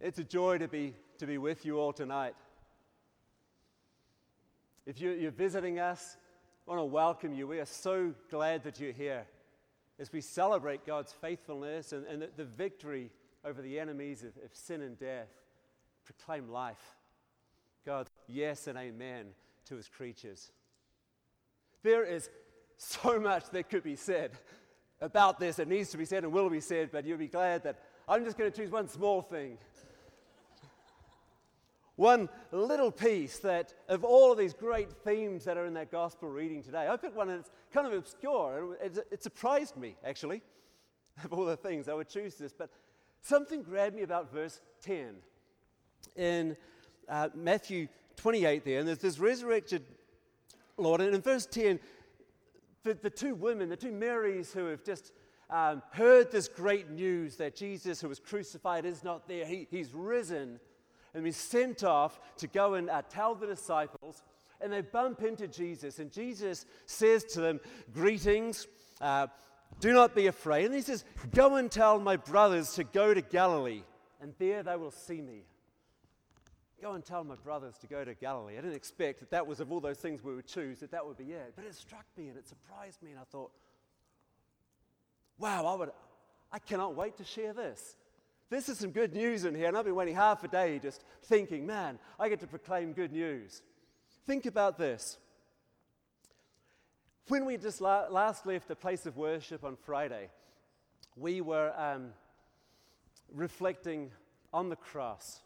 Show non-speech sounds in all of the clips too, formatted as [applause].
It's a joy to be, to be with you all tonight. If you, are visiting us, I want to welcome you. We are so glad that you're here as we celebrate God's faithfulness and, and the, the, victory over the enemies of, of sin and death. Proclaim life. God's yes and amen to his creatures. There is so much that could be said about this that needs to be said and will be said, but you'll be glad that I'm just going to choose one small thing one little piece that of all of these great themes that are in that gospel reading today. I picked one that's kind of obscure. It, it surprised me, actually, [laughs] of all the things I would choose this. But something grabbed me about verse 10 in uh, Matthew 28 there. And there's this resurrected Lord. And in verse 10, the, the two women, the two Marys who have just um, heard this great news that Jesus, who was crucified, is not there, he, he's risen and be sent off to go and uh, tell the disciples. And they bump into Jesus, and Jesus says to them, Greetings, uh, do not be afraid. And he says, Go and tell my brothers to go to Galilee, and there they will see me. Go and tell my brothers to go to Galilee. I didn't expect that that was of all those things we would choose, that that would be it. But it struck me and it surprised me, and I thought, wow, I, would, I cannot wait to share this. This is some good news in here, and I've been waiting half a day just thinking, man, I get to proclaim good news. Think about this. When we just la- last left the place of worship on Friday, we were um, reflecting on the cross.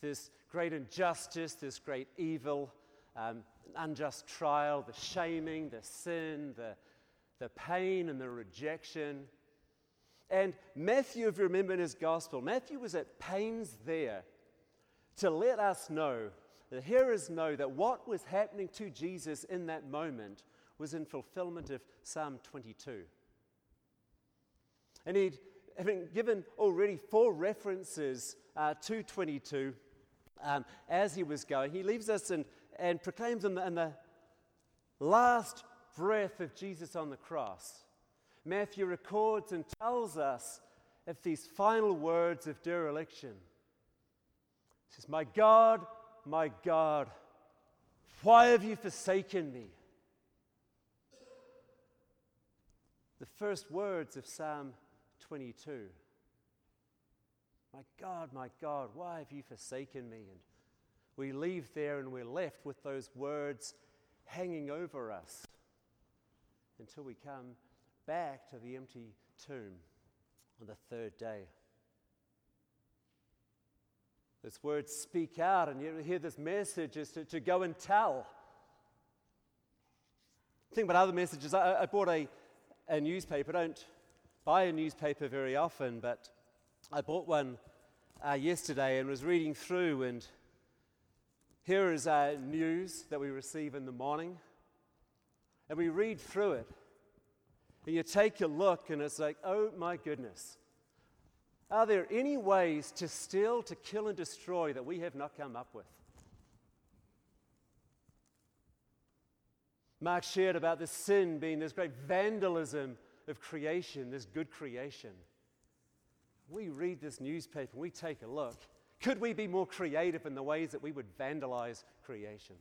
This great injustice, this great evil, um, unjust trial, the shaming, the sin, the, the pain, and the rejection. And Matthew, if you remember in his gospel, Matthew was at pains there to let us know, the hearers know, that what was happening to Jesus in that moment was in fulfillment of Psalm 22. And he'd having given already four references uh, to 22 um, as he was going, he leaves us and, and proclaims in the, in the last breath of Jesus on the cross Matthew records and tells us of these final words of dereliction. He says, My God, my God, why have you forsaken me? The first words of Psalm 22. My God, my God, why have you forsaken me? And we leave there and we're left with those words hanging over us until we come back to the empty tomb on the third day. This word speak out, and you hear this message is to, to go and tell. Think about other messages. I, I bought a, a newspaper. I don't buy a newspaper very often, but I bought one uh, yesterday and was reading through, and here is uh, news that we receive in the morning. And we read through it. And you take a look, and it's like, oh my goodness. Are there any ways to steal, to kill, and destroy that we have not come up with? Mark shared about this sin being this great vandalism of creation, this good creation. We read this newspaper, we take a look. Could we be more creative in the ways that we would vandalize creation?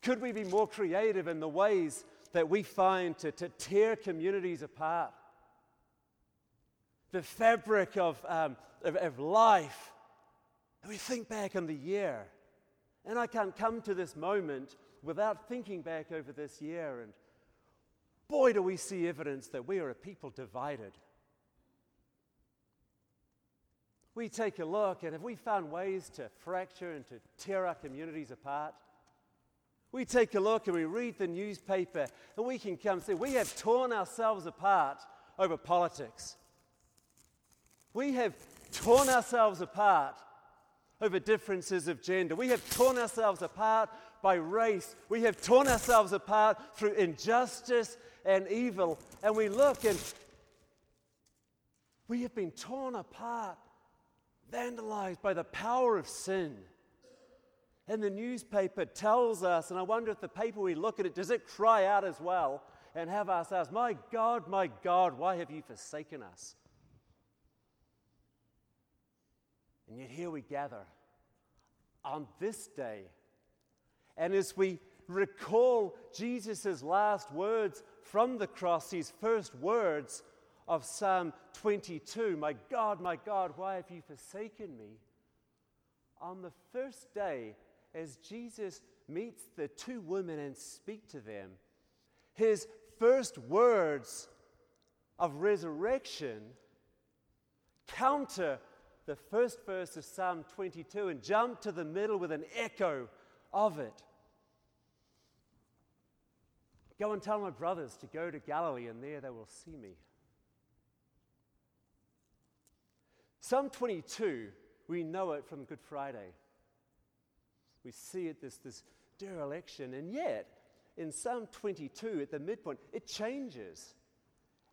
Could we be more creative in the ways that we find to, to tear communities apart. The fabric of, um, of, of life. And we think back on the year. And I can't come to this moment without thinking back over this year. And boy, do we see evidence that we are a people divided. We take a look, and have we found ways to fracture and to tear our communities apart? We take a look and we read the newspaper and we can come see we have torn ourselves apart over politics. We have torn ourselves apart over differences of gender. We have torn ourselves apart by race. We have torn ourselves apart through injustice and evil. And we look and we have been torn apart, vandalized by the power of sin. And the newspaper tells us, and I wonder if the paper we look at it, does it cry out as well and have us ask, My God, my God, why have you forsaken us? And yet here we gather on this day. And as we recall Jesus' last words from the cross, his first words of Psalm 22 My God, my God, why have you forsaken me? On the first day, as Jesus meets the two women and speak to them, his first words of resurrection counter the first verse of Psalm 22 and jump to the middle with an echo of it. Go and tell my brothers to go to Galilee, and there they will see me. Psalm 22, we know it from Good Friday. We see it, this, this dereliction, and yet in Psalm 22, at the midpoint, it changes.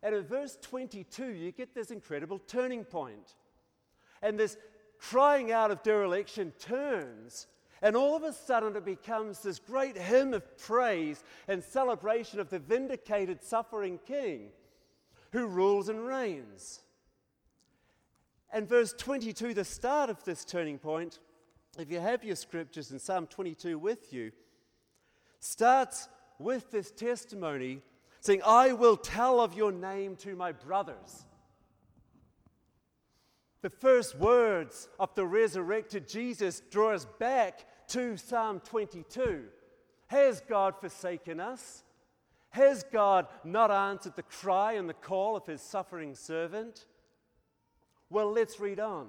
And in verse 22, you get this incredible turning point. And this crying out of dereliction turns. And all of a sudden, it becomes this great hymn of praise and celebration of the vindicated suffering king who rules and reigns. And verse 22, the start of this turning point, if you have your scriptures in Psalm 22 with you, starts with this testimony saying, I will tell of your name to my brothers. The first words of the resurrected Jesus draw us back to Psalm 22. Has God forsaken us? Has God not answered the cry and the call of his suffering servant? Well, let's read on.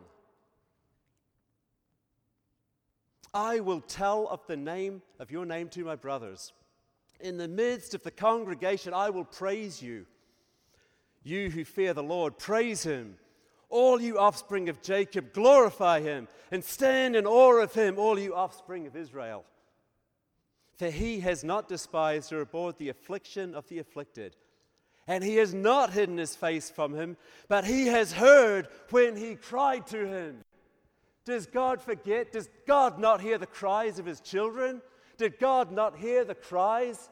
I will tell of the name of your name to my brothers. In the midst of the congregation, I will praise you. You who fear the Lord, praise him. All you offspring of Jacob, glorify him and stand in awe of him, all you offspring of Israel. For he has not despised or abhorred the affliction of the afflicted, and he has not hidden his face from him, but he has heard when he cried to him. Does God forget? Does God not hear the cries of his children? Did God not hear the cries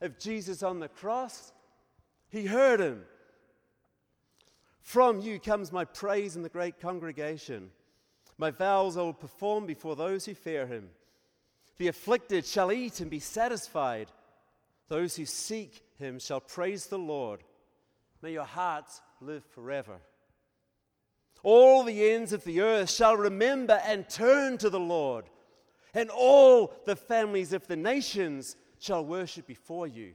of Jesus on the cross? He heard him. From you comes my praise in the great congregation. My vows I will perform before those who fear him. The afflicted shall eat and be satisfied. Those who seek him shall praise the Lord. May your hearts live forever. All the ends of the earth shall remember and turn to the Lord, and all the families of the nations shall worship before you.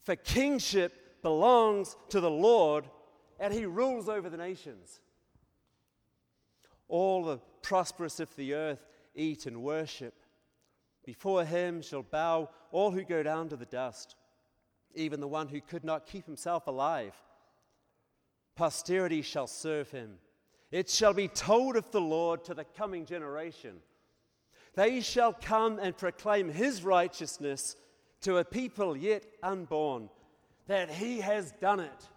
For kingship belongs to the Lord, and he rules over the nations. All the prosperous of the earth eat and worship. Before him shall bow all who go down to the dust, even the one who could not keep himself alive. Posterity shall serve him. It shall be told of the Lord to the coming generation. They shall come and proclaim his righteousness to a people yet unborn, that he has done it.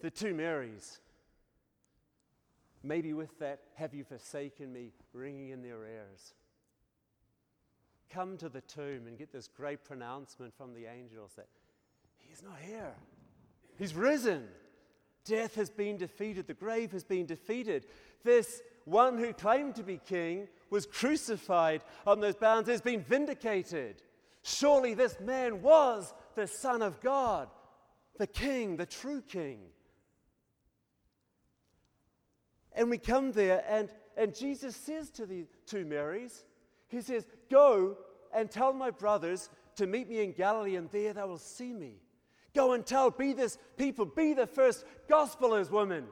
The two Marys, maybe with that, have you forsaken me, ringing in their ears. Come to the tomb and get this great pronouncement from the angels that he's not here. He's risen. Death has been defeated. The grave has been defeated. This one who claimed to be king was crucified on those bounds, has been vindicated. Surely this man was the Son of God, the King, the true King. And we come there, and, and Jesus says to the two Marys, He says, Go and tell my brothers to meet me in Galilee, and there they will see me. Go and tell, be this people, be the first gospelers, women.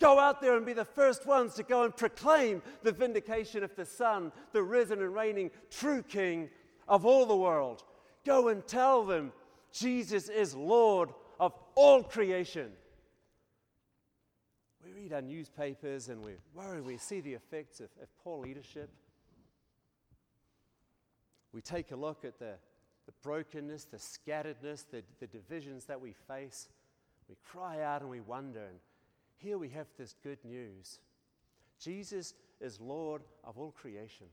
Go out there and be the first ones to go and proclaim the vindication of the Son, the risen and reigning true King of all the world. Go and tell them Jesus is Lord of all creation. We read our newspapers and we worry, we see the effects of, of poor leadership. We take a look at the the brokenness, the scatteredness, the, the divisions that we face. We cry out and we wonder. And here we have this good news Jesus is Lord of all creation.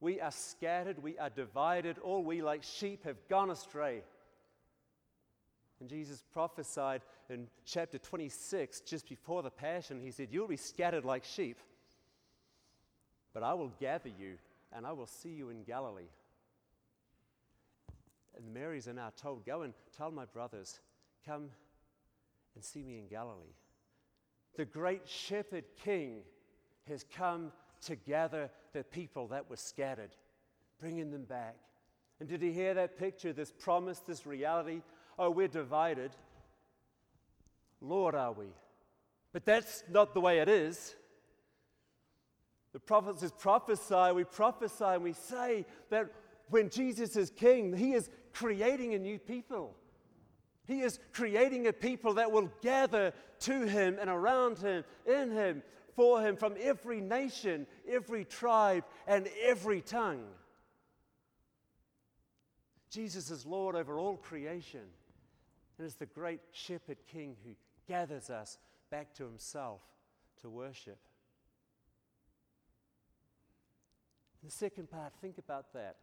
We are scattered, we are divided, all we like sheep have gone astray. And Jesus prophesied in chapter 26, just before the Passion, he said, You'll be scattered like sheep, but I will gather you and I will see you in Galilee. And Marys are now told, Go and tell my brothers, come and see me in Galilee. The great shepherd king has come to gather the people that were scattered, bringing them back. And did he hear that picture, this promise, this reality? Oh, we're divided. Lord, are we? But that's not the way it is. The prophets prophesy. We prophesy and we say that when Jesus is king, he is creating a new people. He is creating a people that will gather to him and around him, in him, for him from every nation, every tribe, and every tongue. Jesus is Lord over all creation and is the great shepherd king who gathers us back to himself to worship. The second part, think about that.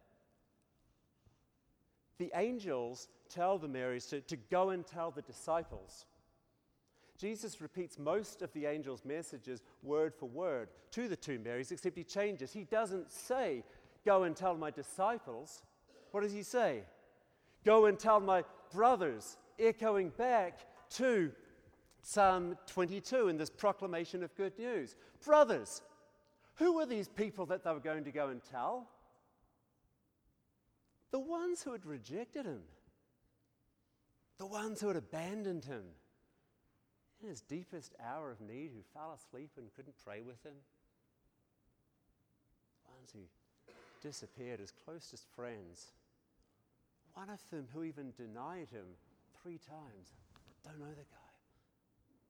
The angels tell the Marys to, to go and tell the disciples. Jesus repeats most of the angel's messages word for word to the two Marys, except he changes. He doesn't say, Go and tell my disciples. What does he say? Go and tell my brothers, echoing back to Psalm 22 in this proclamation of good news. Brothers, who were these people that they were going to go and tell? The ones who had rejected him, the ones who had abandoned him in his deepest hour of need, who fell asleep and couldn't pray with him, the ones who disappeared as closest friends, one of them who even denied him three times. Don't know the guy,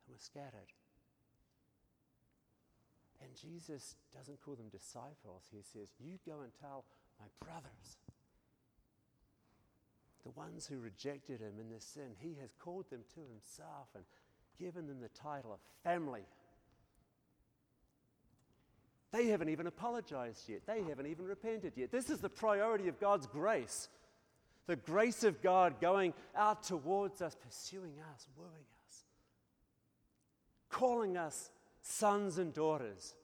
and was scattered. And Jesus doesn't call them disciples. He says, You go and tell my brothers, the ones who rejected him in their sin. He has called them to himself and given them the title of family. They haven't even apologized yet. They haven't even repented yet. This is the priority of God's grace. The grace of God going out towards us, pursuing us, wooing us, calling us sons and daughters,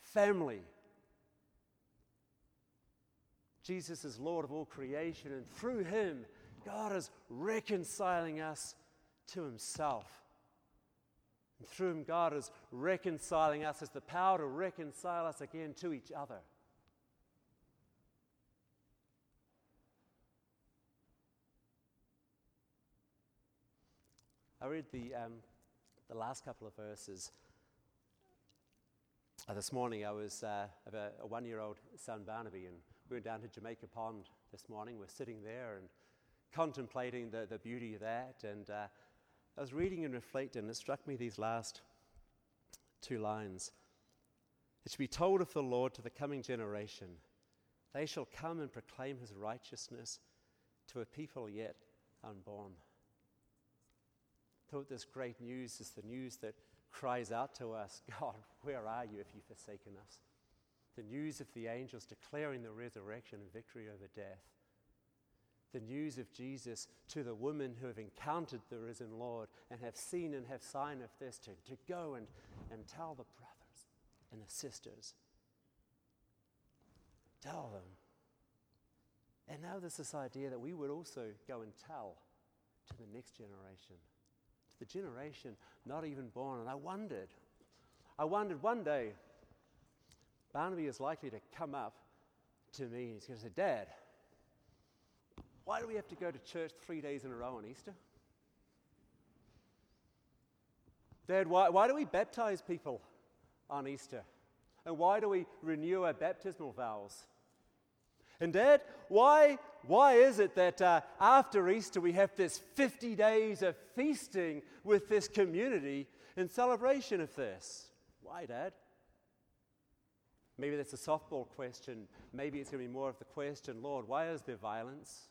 family. Jesus is Lord of all creation, and through him, God is reconciling us to himself. And through him, God is reconciling us, has the power to reconcile us again to each other. I read the, um, the last couple of verses. Uh, this morning, I was uh, a, a one year old son, Barnaby, and we went down to Jamaica Pond this morning. We're sitting there and contemplating the, the beauty of that. And uh, I was reading and reflecting, and it struck me these last two lines. It shall be told of the Lord to the coming generation. They shall come and proclaim his righteousness to a people yet unborn I thought this great news is the news that cries out to us God, where are you if you've forsaken us? The news of the angels declaring the resurrection and victory over death. The news of Jesus to the women who have encountered the risen Lord and have seen and have sign of this to, to go and, and tell the brothers and the sisters. Tell them. And now there's this idea that we would also go and tell to the next generation to the generation not even born. And I wondered, I wondered one day, Barnaby is likely to come up to me and he's going to say, Dad, why do we have to go to church three days in a row on Easter? Dad, why, why do we baptize people on Easter? And why do we renew our baptismal vows? And, Dad, why, why is it that uh, after Easter we have this 50 days of feasting with this community in celebration of this? Why, Dad? Maybe that's a softball question. Maybe it's going to be more of the question Lord, why is there violence?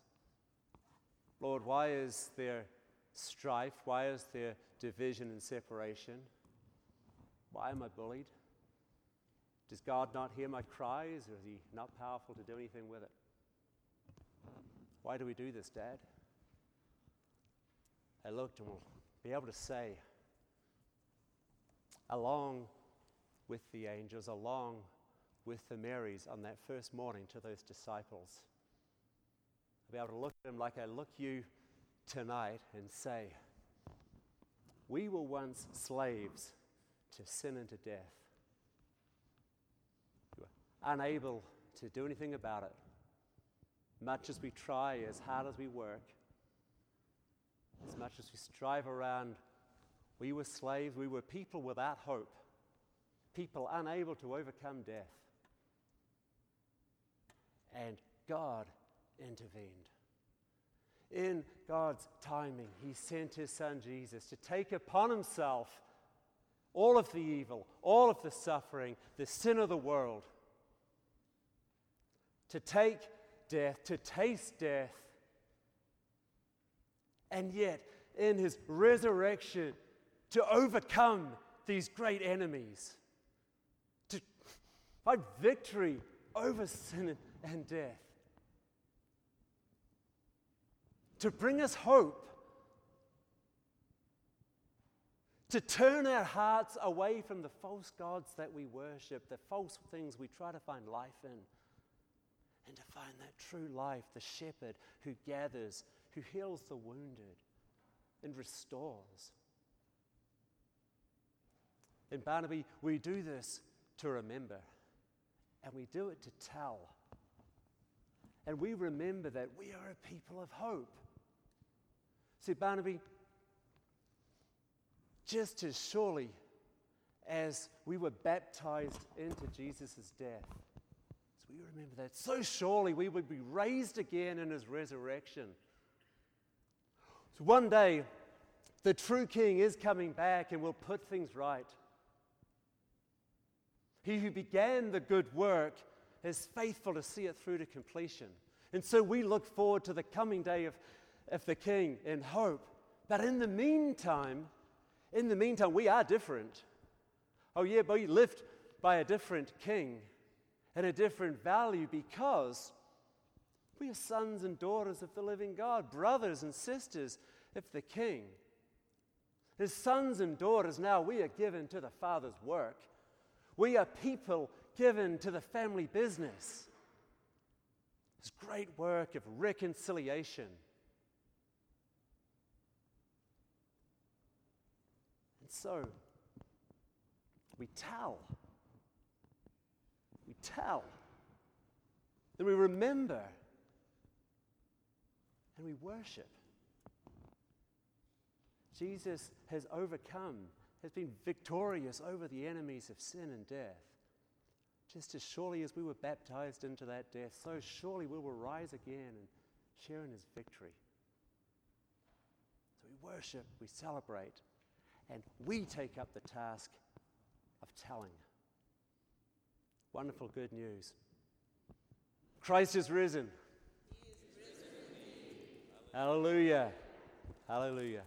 Lord, why is there strife? Why is there division and separation? Why am I bullied? Does God not hear my cries, or is He not powerful to do anything with it? Why do we do this, Dad? I looked and will be able to say, along with the angels, along with the Marys on that first morning to those disciples, I'll be able to look at them like I look you tonight and say, We were once slaves to sin and to death. We were unable to do anything about it. Much as we try, as hard as we work, as much as we strive around, we were slaves, we were people without hope, people unable to overcome death. And God intervened. In God's timing, He sent His Son Jesus to take upon Himself all of the evil, all of the suffering, the sin of the world, to take death, to taste death, and yet in His resurrection, to overcome these great enemies, to find victory over sin and death, to bring us hope, to turn our hearts away from the false gods that we worship, the false things we try to find life in, and to find that true life, the shepherd who gathers, who heals the wounded and restores. In Barnaby, we do this to remember, and we do it to tell. And we remember that we are a people of hope. See, Barnaby, just as surely as we were baptized into Jesus' death, as we remember that, so surely we would be raised again in his resurrection. So one day, the true king is coming back and will put things right. He who began the good work is faithful to see it through to completion. And so we look forward to the coming day of, of the King in hope. But in the meantime, in the meantime, we are different. Oh, yeah, but we lived by a different King and a different value because we are sons and daughters of the living God, brothers and sisters of the King. As sons and daughters, now we are given to the Father's work. We are people given to the family business. This great work of reconciliation. And so, we tell. We tell. Then we remember. And we worship. Jesus has overcome has been victorious over the enemies of sin and death. Just as surely as we were baptized into that death, so surely we will rise again and share in his victory. So we worship, we celebrate, and we take up the task of telling. Wonderful good news. Christ is risen. Is risen Hallelujah. Hallelujah.